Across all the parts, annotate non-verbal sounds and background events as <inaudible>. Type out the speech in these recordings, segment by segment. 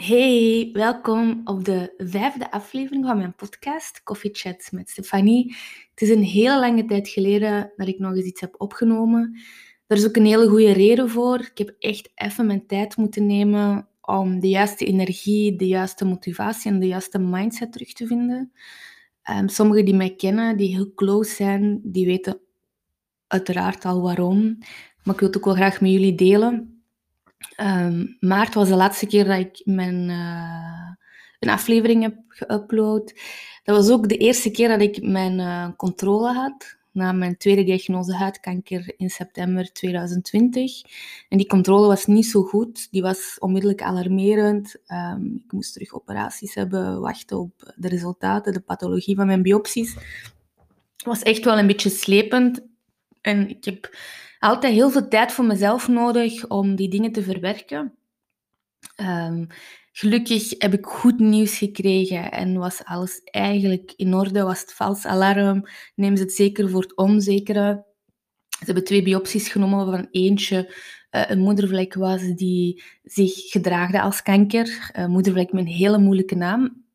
Hey, welkom op de vijfde aflevering van mijn podcast Coffee Chats met Stefanie. Het is een hele lange tijd geleden dat ik nog eens iets heb opgenomen. Er is ook een hele goede reden voor. Ik heb echt even mijn tijd moeten nemen om de juiste energie, de juiste motivatie en de juiste mindset terug te vinden. Um, sommigen die mij kennen, die heel close zijn, die weten uiteraard al waarom. Maar ik wil het ook wel graag met jullie delen. Um, maart was de laatste keer dat ik mijn, uh, een aflevering heb geüpload. Dat was ook de eerste keer dat ik mijn uh, controle had. Na mijn tweede diagnose huidkanker in september 2020. En die controle was niet zo goed. Die was onmiddellijk alarmerend. Um, ik moest terug operaties hebben, wachten op de resultaten, de pathologie van mijn biopsies. Het was echt wel een beetje slepend. En ik heb altijd heel veel tijd voor mezelf nodig om die dingen te verwerken. Um, gelukkig heb ik goed nieuws gekregen en was alles eigenlijk in orde. Was het vals alarm? Neem ze het zeker voor het onzekere. Ze hebben twee biopsies genomen waarvan eentje uh, een moedervlek was die zich gedraagde als kanker. Uh, moedervlek met een hele moeilijke naam.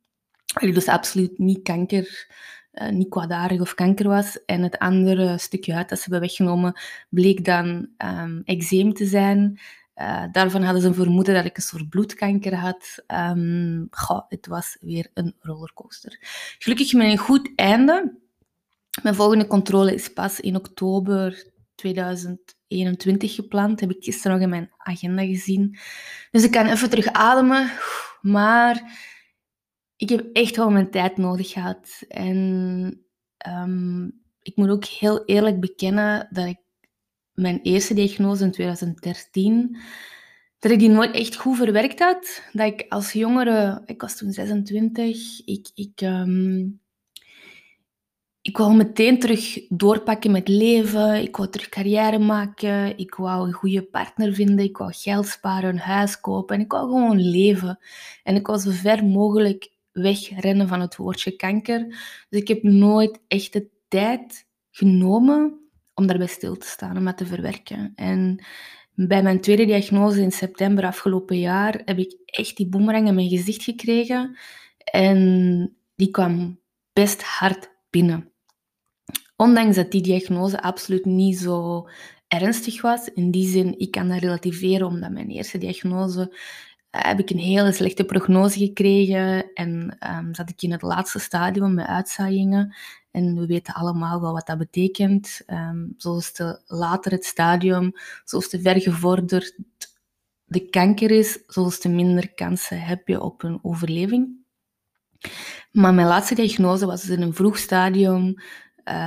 Dus absoluut niet kanker uh, niet kwaadaardig of kanker was. En het andere stukje huid dat ze hebben weggenomen bleek dan um, eczeem te zijn. Uh, daarvan hadden ze een vermoeden dat ik een soort bloedkanker had. Um, goh, het was weer een rollercoaster. Gelukkig met een goed einde. Mijn volgende controle is pas in oktober 2021 gepland. Heb ik gisteren nog in mijn agenda gezien. Dus ik kan even terug ademen. Maar ik heb echt wel mijn tijd nodig gehad. En um, ik moet ook heel eerlijk bekennen dat ik mijn eerste diagnose in 2013, dat ik die nooit echt goed verwerkt had. Dat ik als jongere, ik was toen 26, ik, ik, um, ik wou meteen terug doorpakken met leven. Ik wou terug carrière maken. Ik wou een goede partner vinden. Ik wou geld sparen, een huis kopen. En ik wou gewoon leven. En ik was zo ver mogelijk wegrennen van het woordje kanker. Dus ik heb nooit echt de tijd genomen om daarbij stil te staan, om dat te verwerken. En bij mijn tweede diagnose in september afgelopen jaar heb ik echt die boemerang in mijn gezicht gekregen. En die kwam best hard binnen. Ondanks dat die diagnose absoluut niet zo ernstig was. In die zin, ik kan dat relativeren omdat mijn eerste diagnose heb ik een hele slechte prognose gekregen en um, zat ik in het laatste stadium met uitzaaiingen. En we weten allemaal wel wat dat betekent. Um, zoals te later het stadium, zoals te ver gevorderd de kanker is, zoals te minder kansen heb je op een overleving. Maar mijn laatste diagnose was dus in een vroeg stadium.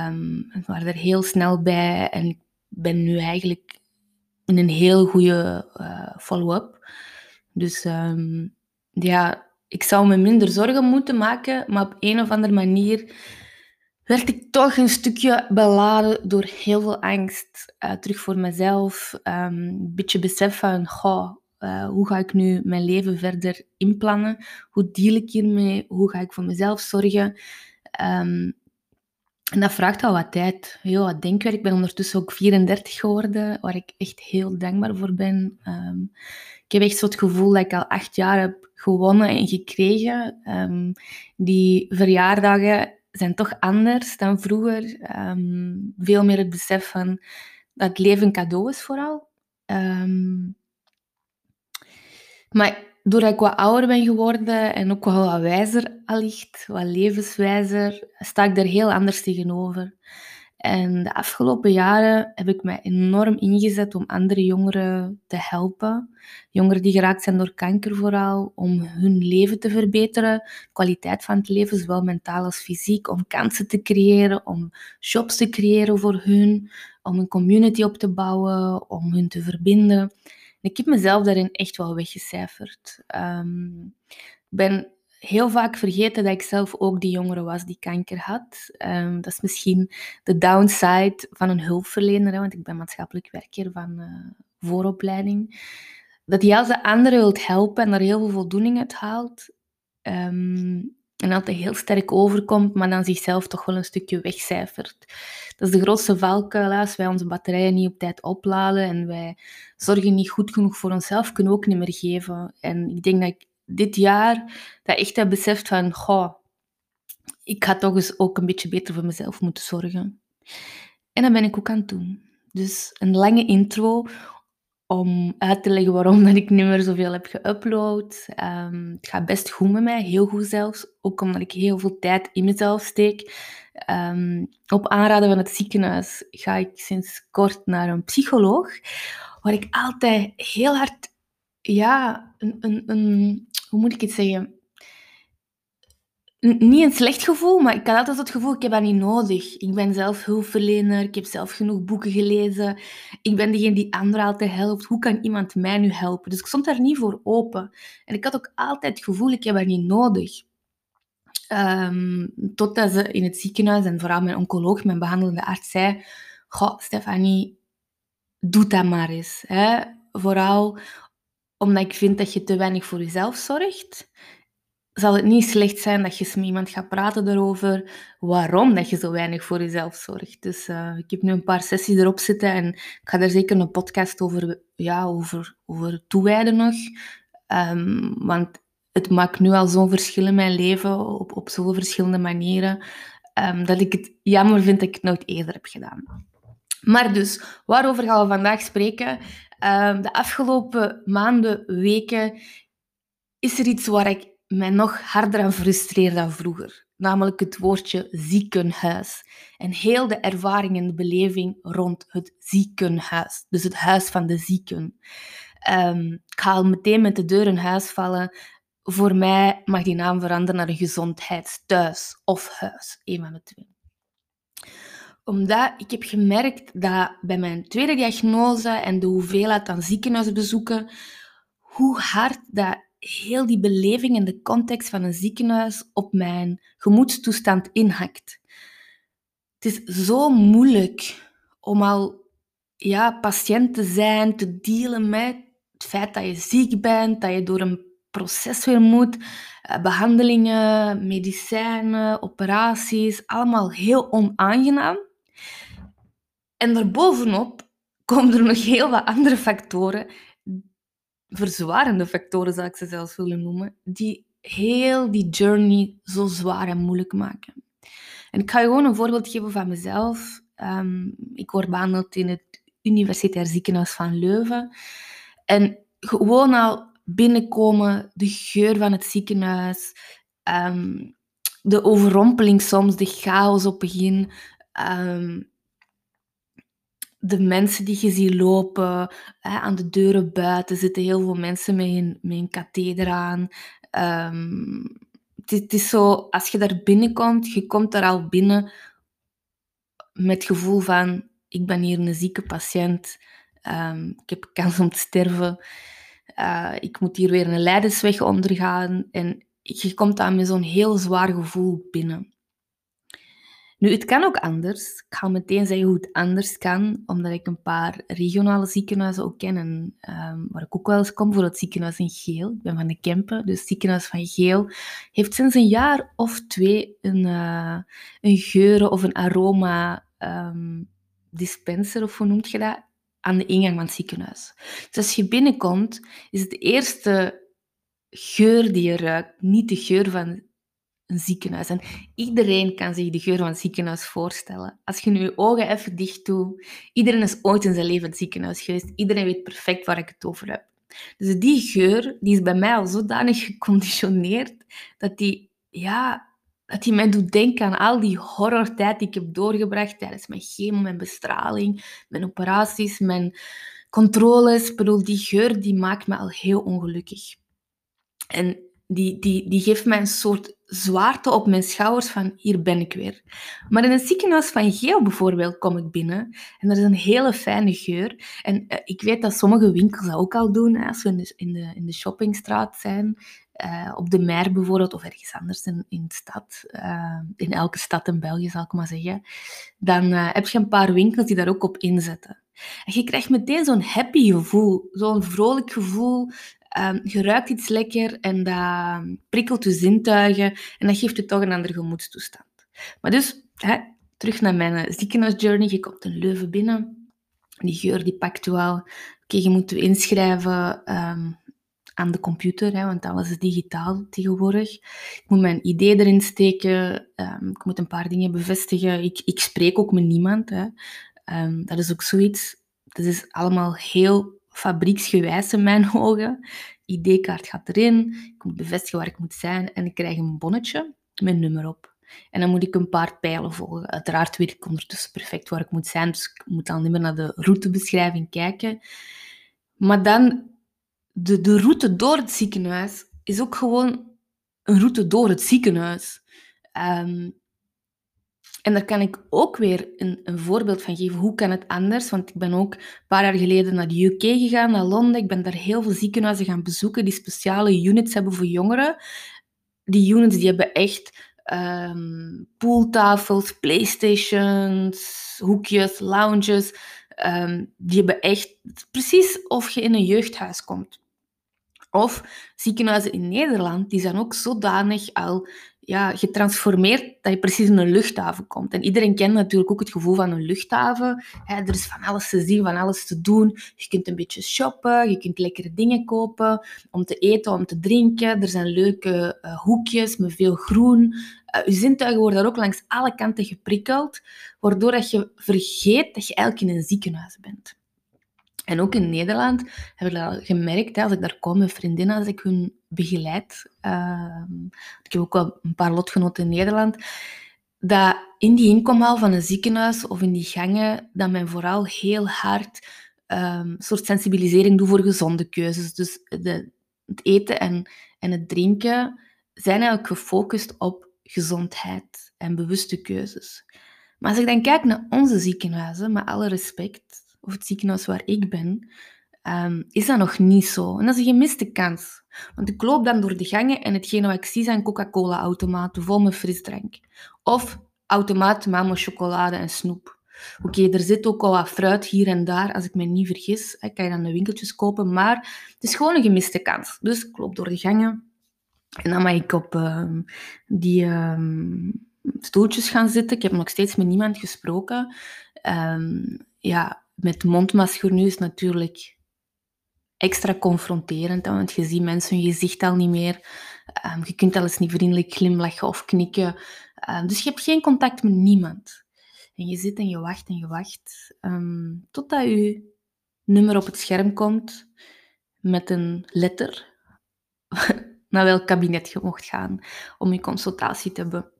Um, ik was er heel snel bij en ik ben nu eigenlijk in een heel goede uh, follow-up. Dus um, ja, ik zou me minder zorgen moeten maken, maar op een of andere manier werd ik toch een stukje beladen door heel veel angst. Uh, terug voor mezelf, um, een beetje besef van, goh, uh, hoe ga ik nu mijn leven verder inplannen? Hoe deal ik hiermee? Hoe ga ik voor mezelf zorgen? Um, en dat vraagt al wat tijd, heel wat denkwerk. Ik ben ondertussen ook 34 geworden, waar ik echt heel dankbaar voor ben. Um, ik heb echt zo het gevoel dat ik al acht jaar heb gewonnen en gekregen. Um, die verjaardagen zijn toch anders dan vroeger. Um, veel meer het besef van dat het leven cadeau is vooral. Maar doordat ik wat ouder ben geworden en ook wel wat wijzer allicht, wat levenswijzer, sta ik er heel anders tegenover. En de afgelopen jaren heb ik mij enorm ingezet om andere jongeren te helpen. Jongeren die geraakt zijn door kanker vooral, om hun leven te verbeteren, kwaliteit van het leven, zowel mentaal als fysiek, om kansen te creëren, om jobs te creëren voor hun, om een community op te bouwen, om hun te verbinden. Ik heb mezelf daarin echt wel weggecijferd. Um, ik ben heel vaak vergeten dat ik zelf ook die jongere was die kanker had. Um, dat is misschien de downside van een hulpverlener, hè, want ik ben maatschappelijk werker van uh, vooropleiding. Dat je als de anderen wilt helpen en daar heel veel voldoening uit haalt. Um, en altijd heel sterk overkomt, maar dan zichzelf toch wel een stukje wegcijfert. Dat is de grootste valkuil. Als wij onze batterijen niet op tijd opladen en wij zorgen niet goed genoeg voor onszelf, kunnen ook niet meer geven. En ik denk dat ik dit jaar dat echt heb beseft van, goh, ik ga toch eens ook een beetje beter voor mezelf moeten zorgen. En dat ben ik ook aan het doen. Dus een lange intro om uit te leggen waarom dat ik niet meer zoveel heb geüpload. Um, het gaat best goed met mij, heel goed zelfs. Ook omdat ik heel veel tijd in mezelf steek. Ehm, op aanraden van het ziekenhuis ga ik sinds kort naar een psycholoog, waar ik altijd heel hard, ja, een, een, een hoe moet ik het zeggen? Niet een slecht gevoel, maar ik had altijd het gevoel, ik heb dat niet nodig. Ik ben zelf hulpverlener, ik heb zelf genoeg boeken gelezen. Ik ben degene die anderen altijd helpt. Hoe kan iemand mij nu helpen? Dus ik stond daar niet voor open. En ik had ook altijd het gevoel, ik heb dat niet nodig. Um, totdat ze in het ziekenhuis, en vooral mijn oncoloog, mijn behandelende arts, zei... Goh, Stefanie, doe dat maar eens. Hè? Vooral omdat ik vind dat je te weinig voor jezelf zorgt zal het niet slecht zijn dat je met iemand gaat praten erover waarom dat je zo weinig voor jezelf zorgt. Dus uh, ik heb nu een paar sessies erop zitten en ik ga daar zeker een podcast over, ja, over, over toewijden nog. Um, want het maakt nu al zo'n verschil in mijn leven op, op zoveel verschillende manieren, um, dat ik het jammer vind dat ik het nooit eerder heb gedaan. Maar dus, waarover gaan we vandaag spreken? Um, de afgelopen maanden, weken, is er iets waar ik mij nog harder aan frustreer dan vroeger. Namelijk het woordje ziekenhuis. En heel de ervaring en de beleving rond het ziekenhuis. Dus het huis van de zieken. Um, ik ga al meteen met de deur in huis vallen. Voor mij mag die naam veranderen naar een gezondheidsthuis of huis. Een van de twee omdat ik heb gemerkt dat bij mijn tweede diagnose en de hoeveelheid aan ziekenhuisbezoeken, hoe hard dat heel die beleving en de context van een ziekenhuis op mijn gemoedstoestand inhakt. Het is zo moeilijk om al ja, patiënt te zijn, te dealen met het feit dat je ziek bent, dat je door een proces weer moet, eh, behandelingen, medicijnen, operaties, allemaal heel onaangenaam. En daarbovenop komen er nog heel wat andere factoren verzwarende factoren, zou ik ze zelfs willen noemen, die heel die journey zo zwaar en moeilijk maken. En ik ga je gewoon een voorbeeld geven van mezelf. Um, ik word behandeld in het Universitair Ziekenhuis van Leuven. En gewoon al binnenkomen, de geur van het ziekenhuis, um, de overrompeling soms, de chaos op het begin, um, de mensen die je ziet lopen, hè, aan de deuren buiten zitten heel veel mensen met een, met een katheder aan. Um, het, is zo, als je daar binnenkomt, je komt daar al binnen met het gevoel van, ik ben hier een zieke patiënt, um, ik heb kans om te sterven, uh, ik moet hier weer een lijdensweg ondergaan. En je komt daar met zo'n heel zwaar gevoel binnen. Nu, het kan ook anders. Ik ga meteen zeggen hoe het anders kan, omdat ik een paar regionale ziekenhuizen ook ken. En, ehm, waar ik ook wel eens kom, voor het ziekenhuis in Geel. Ik ben van de Kempen, dus het ziekenhuis van Geel heeft sinds een jaar of twee een, uh, een geuren of een aroma um, dispenser, of hoe noemt je dat, aan de ingang van het ziekenhuis. Dus als je binnenkomt, is het de eerste geur die je ruikt niet de geur van een ziekenhuis. En iedereen kan zich de geur van het ziekenhuis voorstellen. Als je nu je ogen even dicht doet, iedereen is ooit in zijn leven het ziekenhuis geweest. Iedereen weet perfect waar ik het over heb. Dus die geur die is bij mij al zodanig <laughs> geconditioneerd dat die, ja, dat die mij doet denken aan al die horrortijd die ik heb doorgebracht tijdens mijn chemo, mijn bestraling, mijn operaties, mijn controles. Ik bedoel, die geur die maakt me al heel ongelukkig. En die, die, die geeft mij een soort zwaarte op mijn schouders van hier ben ik weer. Maar in het ziekenhuis van Geel bijvoorbeeld kom ik binnen en er is een hele fijne geur. En uh, ik weet dat sommige winkels dat ook al doen, hè, als we in de, in de, in de shoppingstraat zijn, uh, op de Mer bijvoorbeeld, of ergens anders in, in de stad, uh, in elke stad in België zal ik maar zeggen, dan heb je een paar winkels die daar ook op inzetten. En je krijgt meteen zo'n happy gevoel, zo'n vrolijk gevoel Um, je ruikt iets lekker en dat prikkelt je zintuigen en dat geeft je toch een andere gemoedstoestand. Maar dus, hè, terug naar mijn eh, ziekenhuisjourney. Je komt een Leuven binnen. Die geur die pakt je wel. Oké, je moet je inschrijven. Um, aan de computer, hè, want alles is digitaal tegenwoordig. Ik moet mijn idee erin steken, ehm, ik moet een paar dingen bevestigen. Ik, ik spreek ook met niemand. Hè. Ehm, dat is ook zoiets, dat is allemaal heel fabrieksgewijs in mijn <laughs> ogen. ID-kaart gaat erin, ik moet bevestigen waar ik moet zijn en ik krijg een bonnetje met een nummer op. En dan moet ik een paar pijlen volgen. Uiteraard weet ik ondertussen perfect waar ik moet zijn, dus ik moet dan niet meer naar de routebeschrijving kijken. Maar dan, de, de route door het ziekenhuis is ook gewoon een route door het ziekenhuis. Um, en daar kan ik ook weer een, een, voorbeeld van geven. Hoe kan het anders? Want ik ben ook een paar jaar geleden naar de UK gegaan, naar Londen. Ik ben daar heel veel ziekenhuizen gaan bezoeken die speciale units hebben voor jongeren. Die units die hebben echt um, pooltafels, playstations, hoekjes, lounges. Um, die hebben echt precies of je in een jeugdhuis komt. Of ziekenhuizen in Nederland, die zijn ook zodanig al ja, getransformeerd dat je precies in een luchthaven komt. En iedereen kent natuurlijk ook het gevoel van een luchthaven. er is van alles te zien, van alles te doen. Je kunt een beetje shoppen, je kunt lekkere dingen kopen om te eten, om te drinken. Er zijn leuke uh, hoekjes met veel groen. Uh, je zintuigen worden daar ook langs alle kanten geprikkeld, waardoor dat je vergeet dat je eigenlijk in een ziekenhuis bent. En ook in Nederland heb ik dat gemerkt, als ik daar kom met vriendinnen, als ik hun begeleid. Uh, ik heb ook wel een paar lotgenoten in Nederland. Dat in die inkomhal van een ziekenhuis of in die gangen, dat men vooral heel hard um, soort sensibilisering doet voor gezonde keuzes. Dus de, het eten en, en het drinken zijn eigenlijk gefocust op gezondheid en bewuste keuzes. Maar als ik dan kijk naar onze ziekenhuizen, met alle respect, of het ziekenhuis waar ik ben, um, is dat nog niet zo. En dat is een gemiste kans. Want ik loop dan door de gangen en hetgene wat ik zie zijn Coca-Cola-automaten vol met frisdrank. Of automaten met chocolade en snoep. Oké, er zit ook al wat fruit hier en daar, als ik me niet vergis. Hè, kan je dan de winkeltjes kopen, maar het is gewoon een gemiste kans. Dus ik loop door de gangen en dan mag ik op uh, die uh, stoeltjes gaan zitten. Ik heb nog steeds met niemand gesproken. Ja, met mondmasker nu is natuurlijk extra confronterend, want je ziet mensen hun gezicht al niet meer. Ehm, je kunt al eens niet vriendelijk glimlachen of knikken. Ehm, dus je hebt geen contact met niemand. En je zit en je wacht en je wacht um, totdat je nummer op het scherm komt met een letter <laughs> naar welk kabinet je mocht gaan om je consultatie te hebben.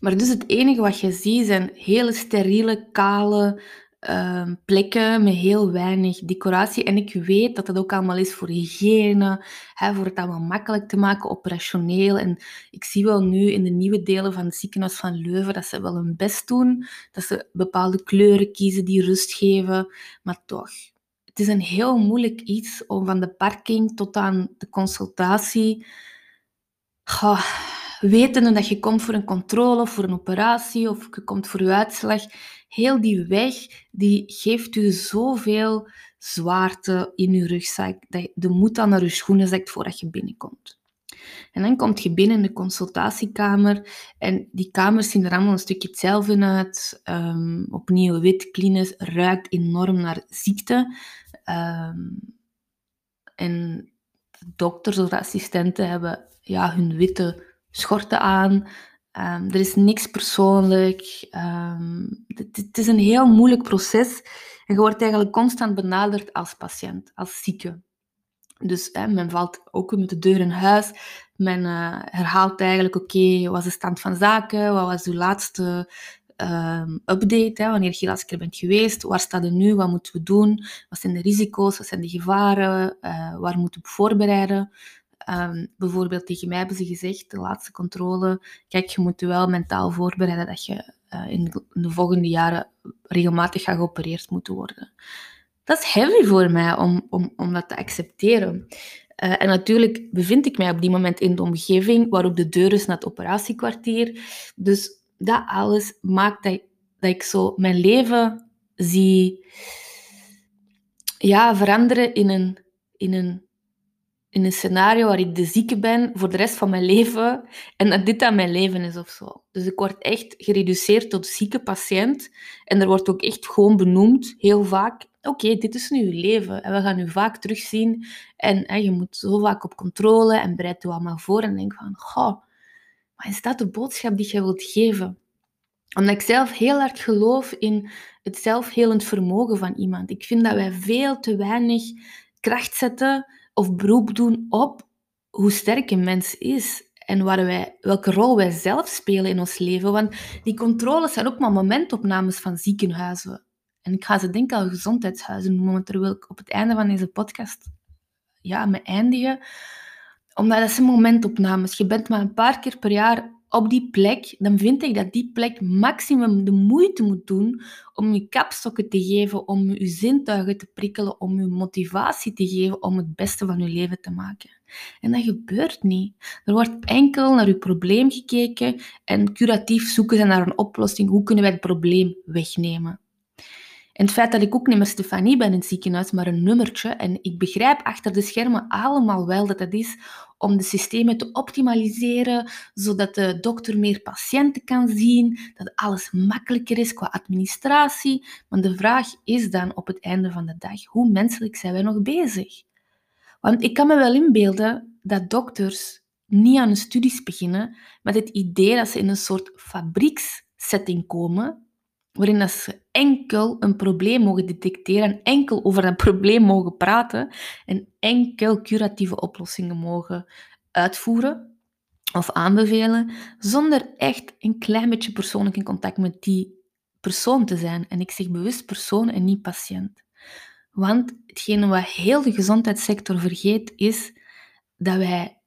Maar dus het enige wat je ziet zijn hele steriele, kale, Ehm, plekken met heel weinig decoratie. En ik weet dat dat ook allemaal is voor hygiëne, hè, voor het allemaal makkelijk te maken, operationeel. En ik zie wel nu in de nieuwe delen van het ziekenhuis van Leuven dat ze wel hun best doen, dat ze bepaalde kleuren kiezen die rust geven. Maar toch, het is een heel moeilijk iets om van de parking tot aan de consultatie... Goh, wetende dat je komt voor een controle voor een operatie of je komt voor je uitslag heel die weg, die geeft u zoveel zwaarte in uw rugzak, dat de moed dan naar uw schoenen zakt voordat je binnenkomt. En dan kom je binnen in de consultatiekamer en die kamers zien er allemaal een stukje hetzelfde uit. Um, opnieuw wit, clean, ruikt enorm naar ziekte. Um, en dokters of assistenten hebben ja, hun witte schorten aan. Um, er is niks persoonlijk. Um, het, is een heel moeilijk proces. En je wordt eigenlijk constant benaderd als patiënt, als zieke. Dus hè, men valt ook met de deur in huis. Men uh, herhaalt eigenlijk, oké, wat is de stand van zaken? Wat was uw laatste um, update? Hè, wanneer je laatst keer bent geweest? Waar staat het nu? Wat moeten we doen? Wat zijn de risico's? Wat zijn de gevaren? Uh, waar moeten we voorbereiden? Um, bijvoorbeeld tegen mij hebben ze gezegd, de laatste controle, kijk, je moet je wel mentaal voorbereiden dat je uh, in, de, volgende jaren regelmatig gaat geopereerd moeten worden. Dat is heavy voor mij om, om, om dat te accepteren. Uh, en natuurlijk bevind ik mij op die moment in de omgeving waarop de deur is naar het operatiekwartier. Dus dat alles maakt dat, dat ik zo mijn leven zie ja, veranderen in een, in een in een scenario waar ik de zieke ben voor de rest van mijn leven en dat dit dan mijn leven is of zo. Dus ik word echt gereduceerd tot zieke patiënt en er wordt ook echt gewoon benoemd, heel vaak, oké, dit is nu je leven en we gaan u vaak terugzien en je moet zo vaak op controle en bereid u allemaal voor en denk van, goh, maar is dat de boodschap die je wilt geven? Omdat ik zelf heel hard geloof in het zelfhelend vermogen van iemand. Ik vind dat wij veel te weinig kracht zetten of beroep doen op hoe sterk een mens is en wij, welke rol wij zelf spelen in ons leven. Want die controles zijn ook maar momentopnames van ziekenhuizen. En ik ga ze denken al gezondheidshuizen noemen, wil ik op het einde van deze podcast ja, mee eindigen. Omdat dat zijn momentopnames. Je bent maar een paar keer per jaar op die plek, dan vind ik dat die plek maximum de moeite moet doen om je kapstokken te geven, om je zintuigen te prikkelen, om je motivatie te geven om het beste van je leven te maken. En dat gebeurt niet. Er wordt enkel naar je probleem gekeken en curatief zoeken ze naar een oplossing. Hoe kunnen wij het probleem wegnemen? En het feit dat ik ook niet meer Stefanie ben in het ziekenhuis, maar een nummertje. En ik begrijp achter de schermen allemaal wel dat het is om de systemen te optimaliseren, zodat de dokter meer patiënten kan zien, dat alles makkelijker is qua administratie. Maar de vraag is dan op het einde van de dag, hoe menselijk zijn wij nog bezig? Want ik kan me wel inbeelden dat dokters niet aan hun studies beginnen met het idee dat ze in een soort fabriekssetting komen, waarin dat ze enkel een probleem mogen detecteren, enkel over dat <laughs> probleem mogen praten en enkel curatieve oplossingen mogen uitvoeren of aanbevelen, zonder echt een klein beetje persoonlijk in contact met die persoon te zijn. En ik zeg bewust persoon en niet patiënt. Want hetgene wat heel de gezondheidssector vergeet is dat wij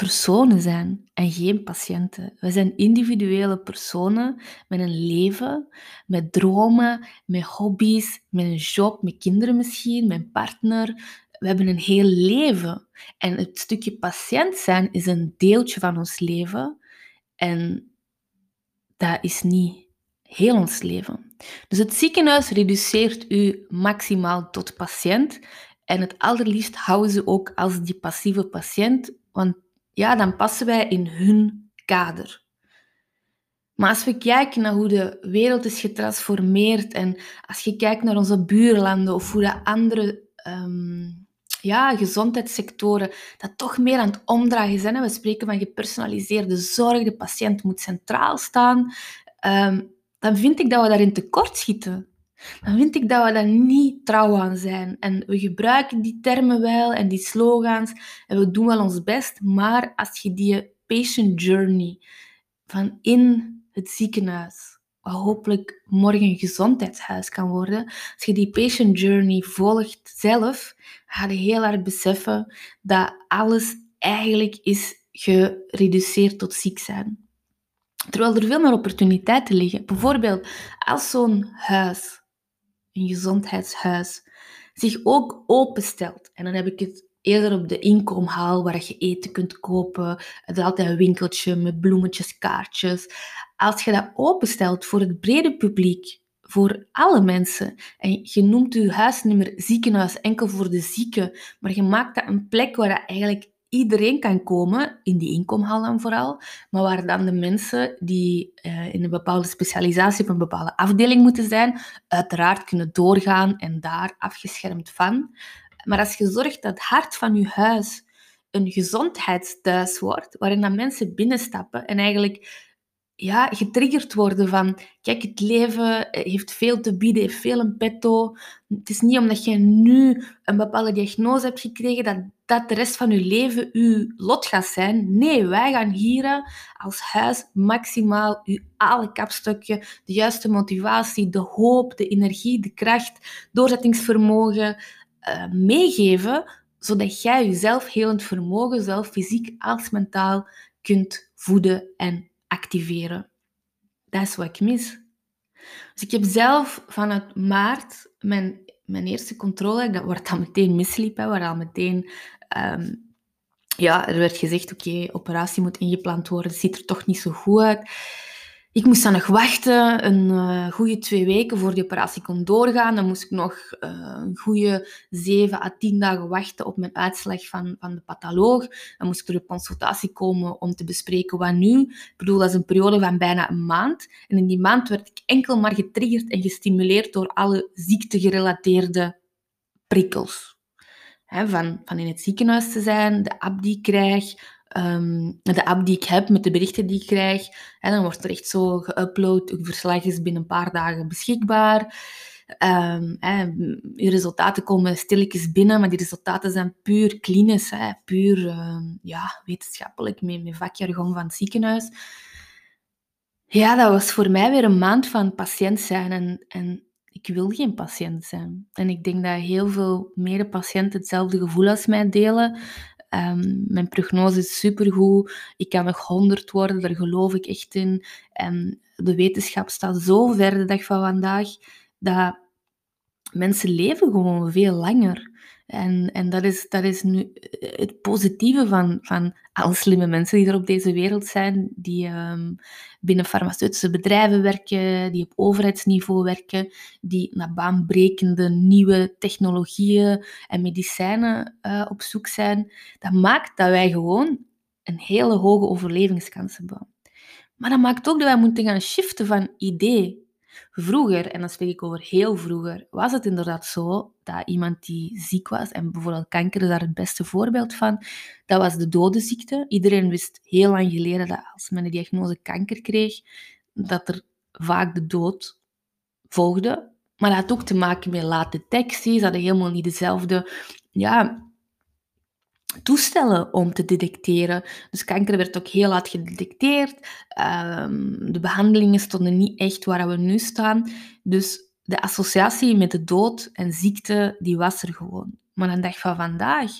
personen zijn en geen patiënten. We zijn individuele personen met een leven, met dromen, met hobby's, met een job, met kinderen misschien, met een partner. We hebben een heel leven. En het stukje patiënt zijn is een deeltje van ons leven. En dat is niet heel ons leven. Dus het ziekenhuis reduceert u maximaal tot patiënt. En het allerliefst houden ze ook als die passieve patiënt, want ja, dan passen wij in hun kader. Maar als we kijken naar hoe de wereld is getransformeerd en als je kijkt naar onze buurlanden of hoe de andere um, ja, gezondheidssectoren dat toch meer aan het omdraaien zijn. We spreken van gepersonaliseerde zorg, de patiënt moet centraal staan. Um, dan vind ik dat we daarin tekort schieten. Dan vind ik dat we daar niet trouw aan zijn. En we gebruiken die termen wel en die slogans en we doen wel ons best, maar als je die patient journey van in het ziekenhuis, wat hopelijk morgen een gezondheidshuis kan worden, als je die patient journey volgt zelf, ga je heel hard beseffen dat alles eigenlijk is gereduceerd tot ziek zijn. Terwijl er veel meer opportuniteiten liggen. Bijvoorbeeld als zo'n huis, een gezondheidshuis, zich ook openstelt. En dan heb ik het eerder op de inkomhaal waar je eten kunt kopen. Het is altijd een winkeltje met bloemetjes, kaartjes. Als je dat openstelt voor het brede publiek, voor alle mensen, en je noemt je huisnummer ziekenhuis enkel voor de zieken, maar je maakt dat een plek waar dat eigenlijk iedereen kan komen, in die inkomhal dan vooral, maar waar dan de mensen die uh, in een bepaalde specialisatie op een bepaalde afdeling moeten zijn, uiteraard kunnen doorgaan en daar afgeschermd van. Maar als je zorgt dat het hart van je huis een gezondheidsthuis wordt, waarin dan mensen binnenstappen en eigenlijk ja, getriggerd worden van, kijk, het leven heeft veel te bieden, heeft veel een petto. Het is niet omdat je nu een bepaalde diagnose hebt gekregen dat dat de rest van je leven uw lot gaat zijn. Nee, wij gaan hier als huis maximaal uw alle kapstukje, de juiste motivatie, de hoop, de energie, de kracht, doorzettingsvermogen uh, meegeven, zodat jij jezelf helend vermogen, zowel fysiek als mentaal, kunt voeden en activeren. Dat is wat ik mis. Dus ik heb zelf vanuit maart mijn, mijn eerste controle, dat wordt dan meteen misliep, waar al meteen... Ehm, ja, er werd gezegd, oké, operatie moet ingepland worden, ziet er toch niet zo goed uit. Ik moest dan nog wachten, een uh, goede twee weken voor die operatie kon doorgaan. Dan moest ik nog uh, een goede zeven à tien dagen wachten op mijn uitslag van, van de patholoog. Dan moest ik door de consultatie komen om te bespreken wat nu. Ik bedoel, dat is een periode van bijna een maand. En in die maand werd ik enkel maar getriggerd en gestimuleerd door alle ziektegerelateerde prikkels. van, van in het ziekenhuis te zijn, de app die ik krijg, um, de app die ik heb met de berichten die ik krijg. En dan wordt er echt zo geüpload. Uw verslag is binnen een paar dagen beschikbaar. Um, hè, je resultaten komen stilletjes binnen, maar die resultaten zijn puur klinisch, hè, puur um, ja, wetenschappelijk, met, met vakjargon van het ziekenhuis. Ja, dat was voor mij weer een maand van patiënt zijn. En, en ik wil geen patiënt zijn. En ik denk dat heel veel medepatiënten hetzelfde gevoel als mij delen. Um, mijn prognose is supergoed. Ik kan nog honderd worden, daar geloof ik echt in. En de wetenschap staat zo ver de dag van vandaag dat mensen leven gewoon veel langer. En, en dat, is, dat is nu het positieve van, van alle slimme mensen die er op deze wereld zijn, die um, binnen farmaceutische bedrijven werken, die op overheidsniveau werken, die naar baanbrekende nieuwe technologieën en medicijnen uh, op zoek zijn. Dat maakt dat wij gewoon een hele hoge overlevingskans hebben. Maar dat maakt ook dat wij moeten gaan shiften van idee Vroeger, en dan spreek ik over heel vroeger, was het inderdaad zo dat iemand die ziek was, en bijvoorbeeld kanker is daar het beste voorbeeld van, dat was de dodenziekte. Iedereen wist heel lang geleden dat als men de diagnose kanker kreeg, dat er vaak de dood volgde. Maar dat had ook te maken met late detectie. Ze hadden helemaal niet dezelfde ja, toestellen om te detecteren. Dus kanker werd ook heel laat gedetecteerd. Ehm, de behandelingen stonden niet echt waar we nu staan. Dus de associatie met de dood en ziekte, die was er gewoon. Maar aan de dag van vandaag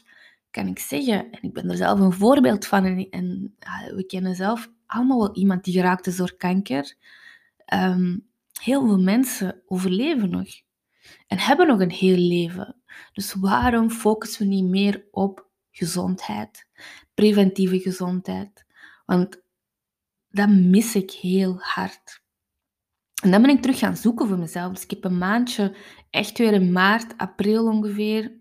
kan ik zeggen, en ik ben er zelf een voorbeeld van, en, en we kennen zelf allemaal wel iemand die geraakt is door kanker. Ehm, heel veel mensen overleven nog en hebben nog een heel leven. Dus waarom focussen we niet meer op gezondheid, preventieve gezondheid. Want dat mis ik heel hard. En dan ben ik terug gaan zoeken voor mezelf. Dus ik heb een maandje, echt weer in maart, april ongeveer,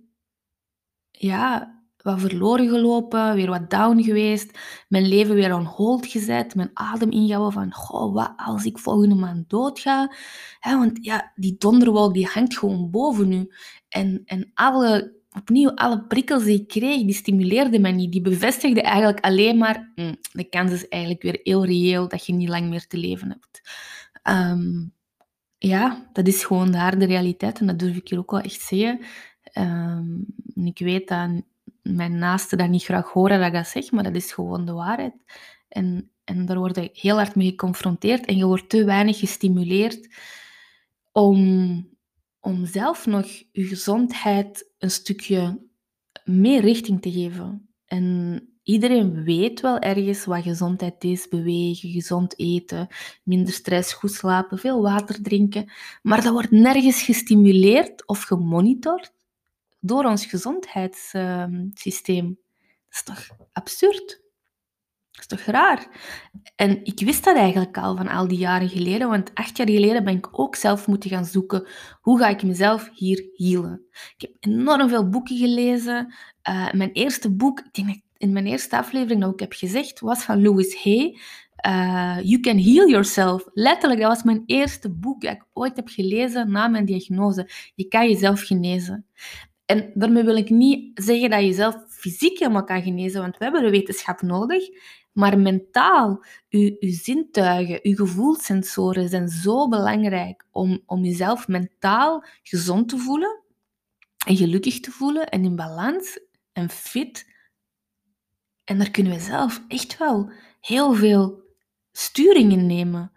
ja, wat verloren gelopen, weer wat down geweest, mijn leven weer on hold gezet, mijn adem ingehouden van, goh, wat als ik volgende maand doodga? He, want ja, die donderwolk die hangt gewoon boven u. En, en alle opnieuw, alle prikkels die ik kreeg, die stimuleerden mij niet. Die bevestigden eigenlijk alleen maar, hm, de kans is eigenlijk weer heel reëel dat je niet lang meer te leven hebt. Ehm, ja, dat is gewoon de harde realiteit en dat durf ik hier ook wel echt zeggen. Um, ik weet dat mijn naasten dat niet graag horen dat ik dat zeg, maar dat is gewoon de waarheid. En, en daar word je heel hard mee geconfronteerd en je wordt te weinig gestimuleerd om om zelf nog je gezondheid een stukje meer richting te geven. En iedereen weet wel ergens wat gezondheid is: bewegen, gezond eten, minder stress, goed slapen, veel water drinken. Maar dat wordt nergens gestimuleerd of gemonitord door ons gezondheidssysteem. Dat is toch absurd? Dat is toch raar? En ik wist dat eigenlijk al van al die jaren geleden, want acht jaar geleden ben ik ook zelf moeten gaan zoeken hoe ga ik mezelf hier healen. Ik heb enorm veel boeken gelezen. Uh, mijn eerste boek, ik denk in mijn eerste aflevering dat ik heb gezegd, was van Louis Hay. Uh, you Can Heal Yourself. Letterlijk, dat was mijn eerste boek dat ik ooit heb gelezen na mijn diagnose. Je kan jezelf genezen. En daarmee wil ik niet zeggen dat je jezelf fysiek helemaal kan genezen, want we hebben de wetenschap nodig. Maar mentaal, uw, zintuigen, uw gevoelssensoren zijn zo belangrijk om, om jezelf mentaal gezond te voelen en gelukkig te voelen en in balans en fit. En daar kunnen we zelf echt wel heel veel sturing in nemen.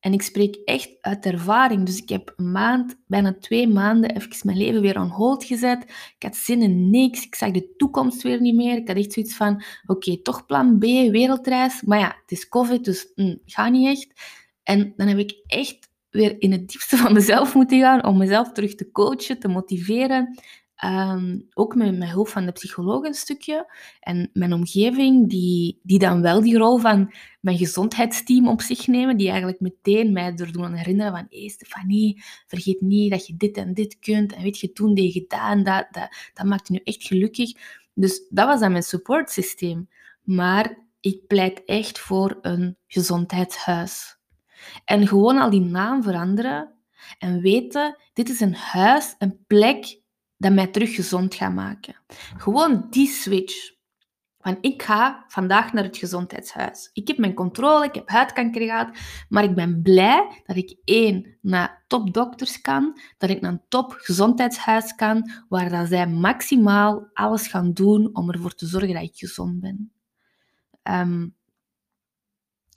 En ik spreek echt uit ervaring. Dus ik heb een maand, bijna twee maanden, even mijn leven weer on hold gezet. Ik had zin in niks. Ik zag de toekomst weer niet meer. Ik had echt zoiets van, oké, toch plan B, wereldreis. Maar ja, het is COVID, dus mm, ga niet echt. En dan heb ik echt weer in het diepste van mezelf moeten gaan om mezelf terug te coachen, te motiveren. Ehm, ook met, met hulp van de psycholoog een stukje. En mijn omgeving, die, die dan wel die rol van mijn gezondheidsteam op zich nemen, die eigenlijk meteen mij er doen herinneren van hé hey Stefanie, vergeet niet dat je dit en dit kunt. En weet je, toen deed je dat en dat, dat, dat maakt je nu echt gelukkig. Dus dat was dan mijn supportsysteem. Maar ik pleit echt voor een gezondheidshuis. En gewoon al die naam veranderen en weten, dit is een huis, een plek dat mij terug gezond gaat maken. Gewoon die switch. Van ik ga vandaag naar het gezondheidshuis. Ik heb mijn controle, ik heb huidkanker gehad, maar ik ben blij dat ik één naar topdokters kan, dat ik naar een top gezondheidshuis kan, waar dat zij maximaal alles gaan doen om ervoor te zorgen dat ik gezond ben. Ehm,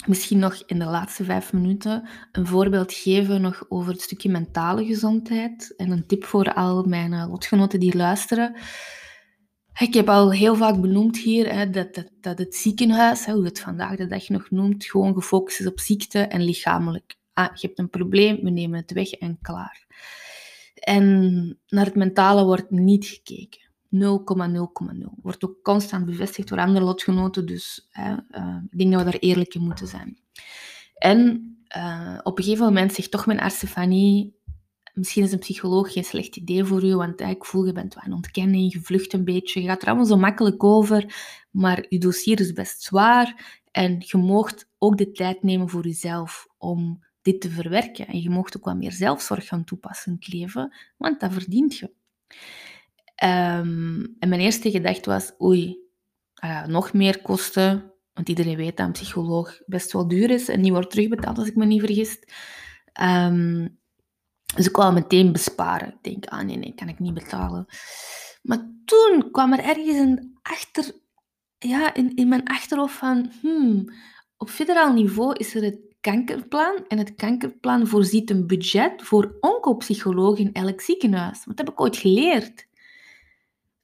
misschien nog in de laatste vijf minuten een voorbeeld geven nog over het stukje mentale gezondheid en een tip voor al mijn eh, lotgenoten die luisteren. Ik heb al heel vaak benoemd hier hè, dat, dat, dat, het ziekenhuis, hè, hoe het vandaag de dag nog noemt, gewoon gefocust is op ziekte en lichamelijk. Ah, je hebt een probleem, we nemen het weg en klaar. En naar het mentale wordt niet gekeken. 0,0,0. Wordt ook constant bevestigd door andere lotgenoten, dus hè, uh, ik denk dat we daar eerlijk in moeten zijn. En uh, op een gegeven moment zegt toch mijn arts Stefanie, misschien is een psycholoog geen slecht idee voor u, want ik voel, je bent een ontkenning, je vlucht een beetje, je gaat er allemaal zo makkelijk over, maar je dossier is best zwaar en je moogt ook de tijd nemen voor jezelf om dit te verwerken. En je moogt ook wat meer zelfzorg gaan toepassen in het leven, want dat verdient je. Um, en mijn eerste gedachte was, oei, uh, nog meer kosten, want iedereen weet dat een psycholoog best wel duur is en niet wordt terugbetaald, als ik me niet vergis. Um, dus ik wou meteen besparen. Ik denk, ah nee, nee, kan ik niet betalen. Maar toen kwam er ergens een achter, ja, in, in mijn achterhoofd van, hmm, op federaal niveau is er het kankerplan. En het kankerplan voorziet een budget voor oncopsychologen in elk ziekenhuis. Dat heb ik ooit geleerd.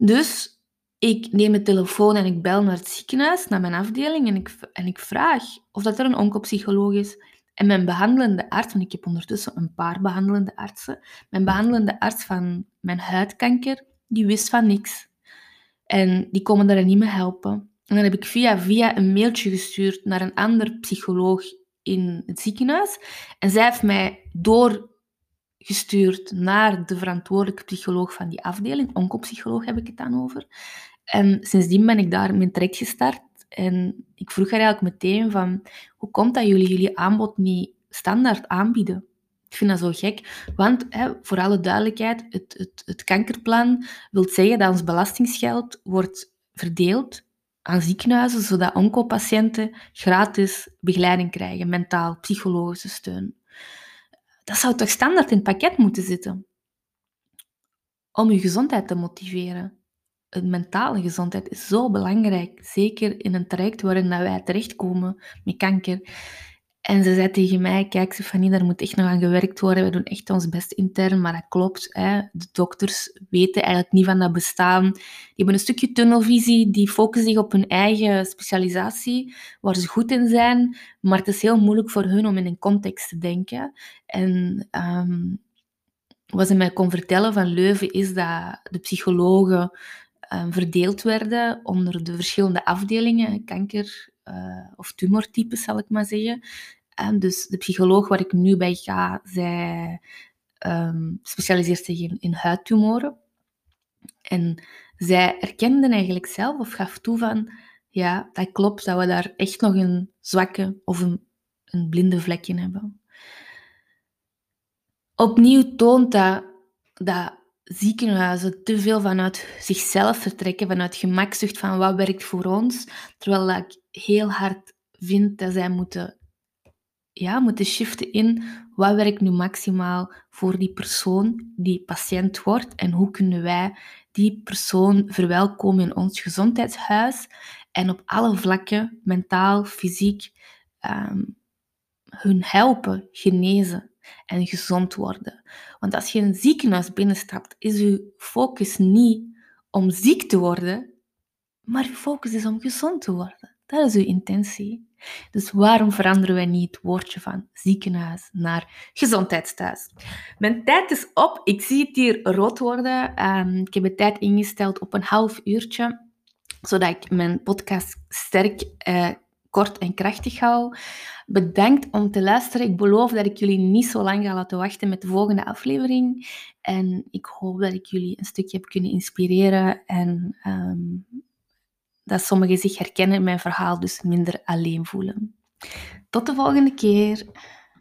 Dus ik neem de telefoon en ik bel naar het ziekenhuis, naar mijn afdeling, en ik, en ik vraag of dat er een oncopsycholoog is. En mijn behandelende arts, want ik heb ondertussen een paar behandelende artsen, mijn behandelende arts van mijn huidkanker, die wist van niks. En die komen daar niet mee helpen. En dan heb ik via via een mailtje gestuurd naar een ander psycholoog in het ziekenhuis. En zij heeft mij doorgestuurd naar de verantwoordelijke psycholoog van die afdeling. Oncopsycholoog heb ik het dan over. En sindsdien ben ik daar mijn traject gestart. En ik vroeg haar eigenlijk meteen van, hoe komt dat jullie jullie aanbod niet standaard aanbieden? Ik vind dat zo gek, want hè, voor alle duidelijkheid, het, het, het kankerplan wil zeggen dat ons belastingsgeld wordt verdeeld aan ziekenhuizen, zodat oncopatiënten gratis begeleiding krijgen, mentaal, psychologische steun. Dat zou toch standaard in het pakket moeten zitten? Om je gezondheid te motiveren het mentale gezondheid is zo belangrijk. Zeker in een traject waarin wij terechtkomen met kanker. En ze zei tegen mij, kijk Stefanie, daar moet echt nog aan gewerkt worden. We doen echt ons best intern, maar dat klopt. Hè. De dokters weten eigenlijk niet van dat bestaan. Die hebben een stukje tunnelvisie, die focussen zich op hun eigen specialisatie, waar ze goed in zijn. Maar het is heel moeilijk voor hun om in een context te denken. En um, wat ze mij kon vertellen van Leuven is dat de psychologen Ehm, verdeeld werden onder de verschillende afdelingen, kanker of tumortypes zal ik maar zeggen. En dus de psycholoog waar ik nu bij ga, zij um, specialiseert zich in, in huidtumoren. En zij erkenden eigenlijk zelf of gaf toe van, ja, dat klopt, dat we daar echt nog een zwakke of een, een blinde vlek in hebben. Opnieuw toont dat, dat ziekenhuizen te veel vanuit zichzelf vertrekken, vanuit gemakzucht van wat werkt voor ons, terwijl ik heel hard vind dat zij moeten, ja, moeten shiften in wat werkt nu maximaal voor die persoon die patiënt wordt en hoe kunnen wij die persoon verwelkomen in ons gezondheidshuis en op alle vlakken, mentaal, fysiek, um, hun helpen, genezen en gezond worden. Want als je een ziekenhuis binnenstapt, is je focus niet om ziek te worden, maar je focus is om gezond te worden. Dat is uw intentie. Dus waarom veranderen wij niet het woordje van ziekenhuis naar gezondheidsthuis? Mijn tijd is op. Ik zie het hier rood worden. Ehm, ik heb de tijd ingesteld op een half uurtje, zodat ik mijn podcast sterk, uh, kort en krachtig hou. Bedankt om te luisteren. Ik beloof dat ik jullie niet zo lang ga laten wachten met de volgende aflevering. En ik hoop dat ik jullie een stukje heb kunnen inspireren en um, dat sommigen zich herkennen in mijn verhaal, dus minder alleen voelen. Tot de volgende keer.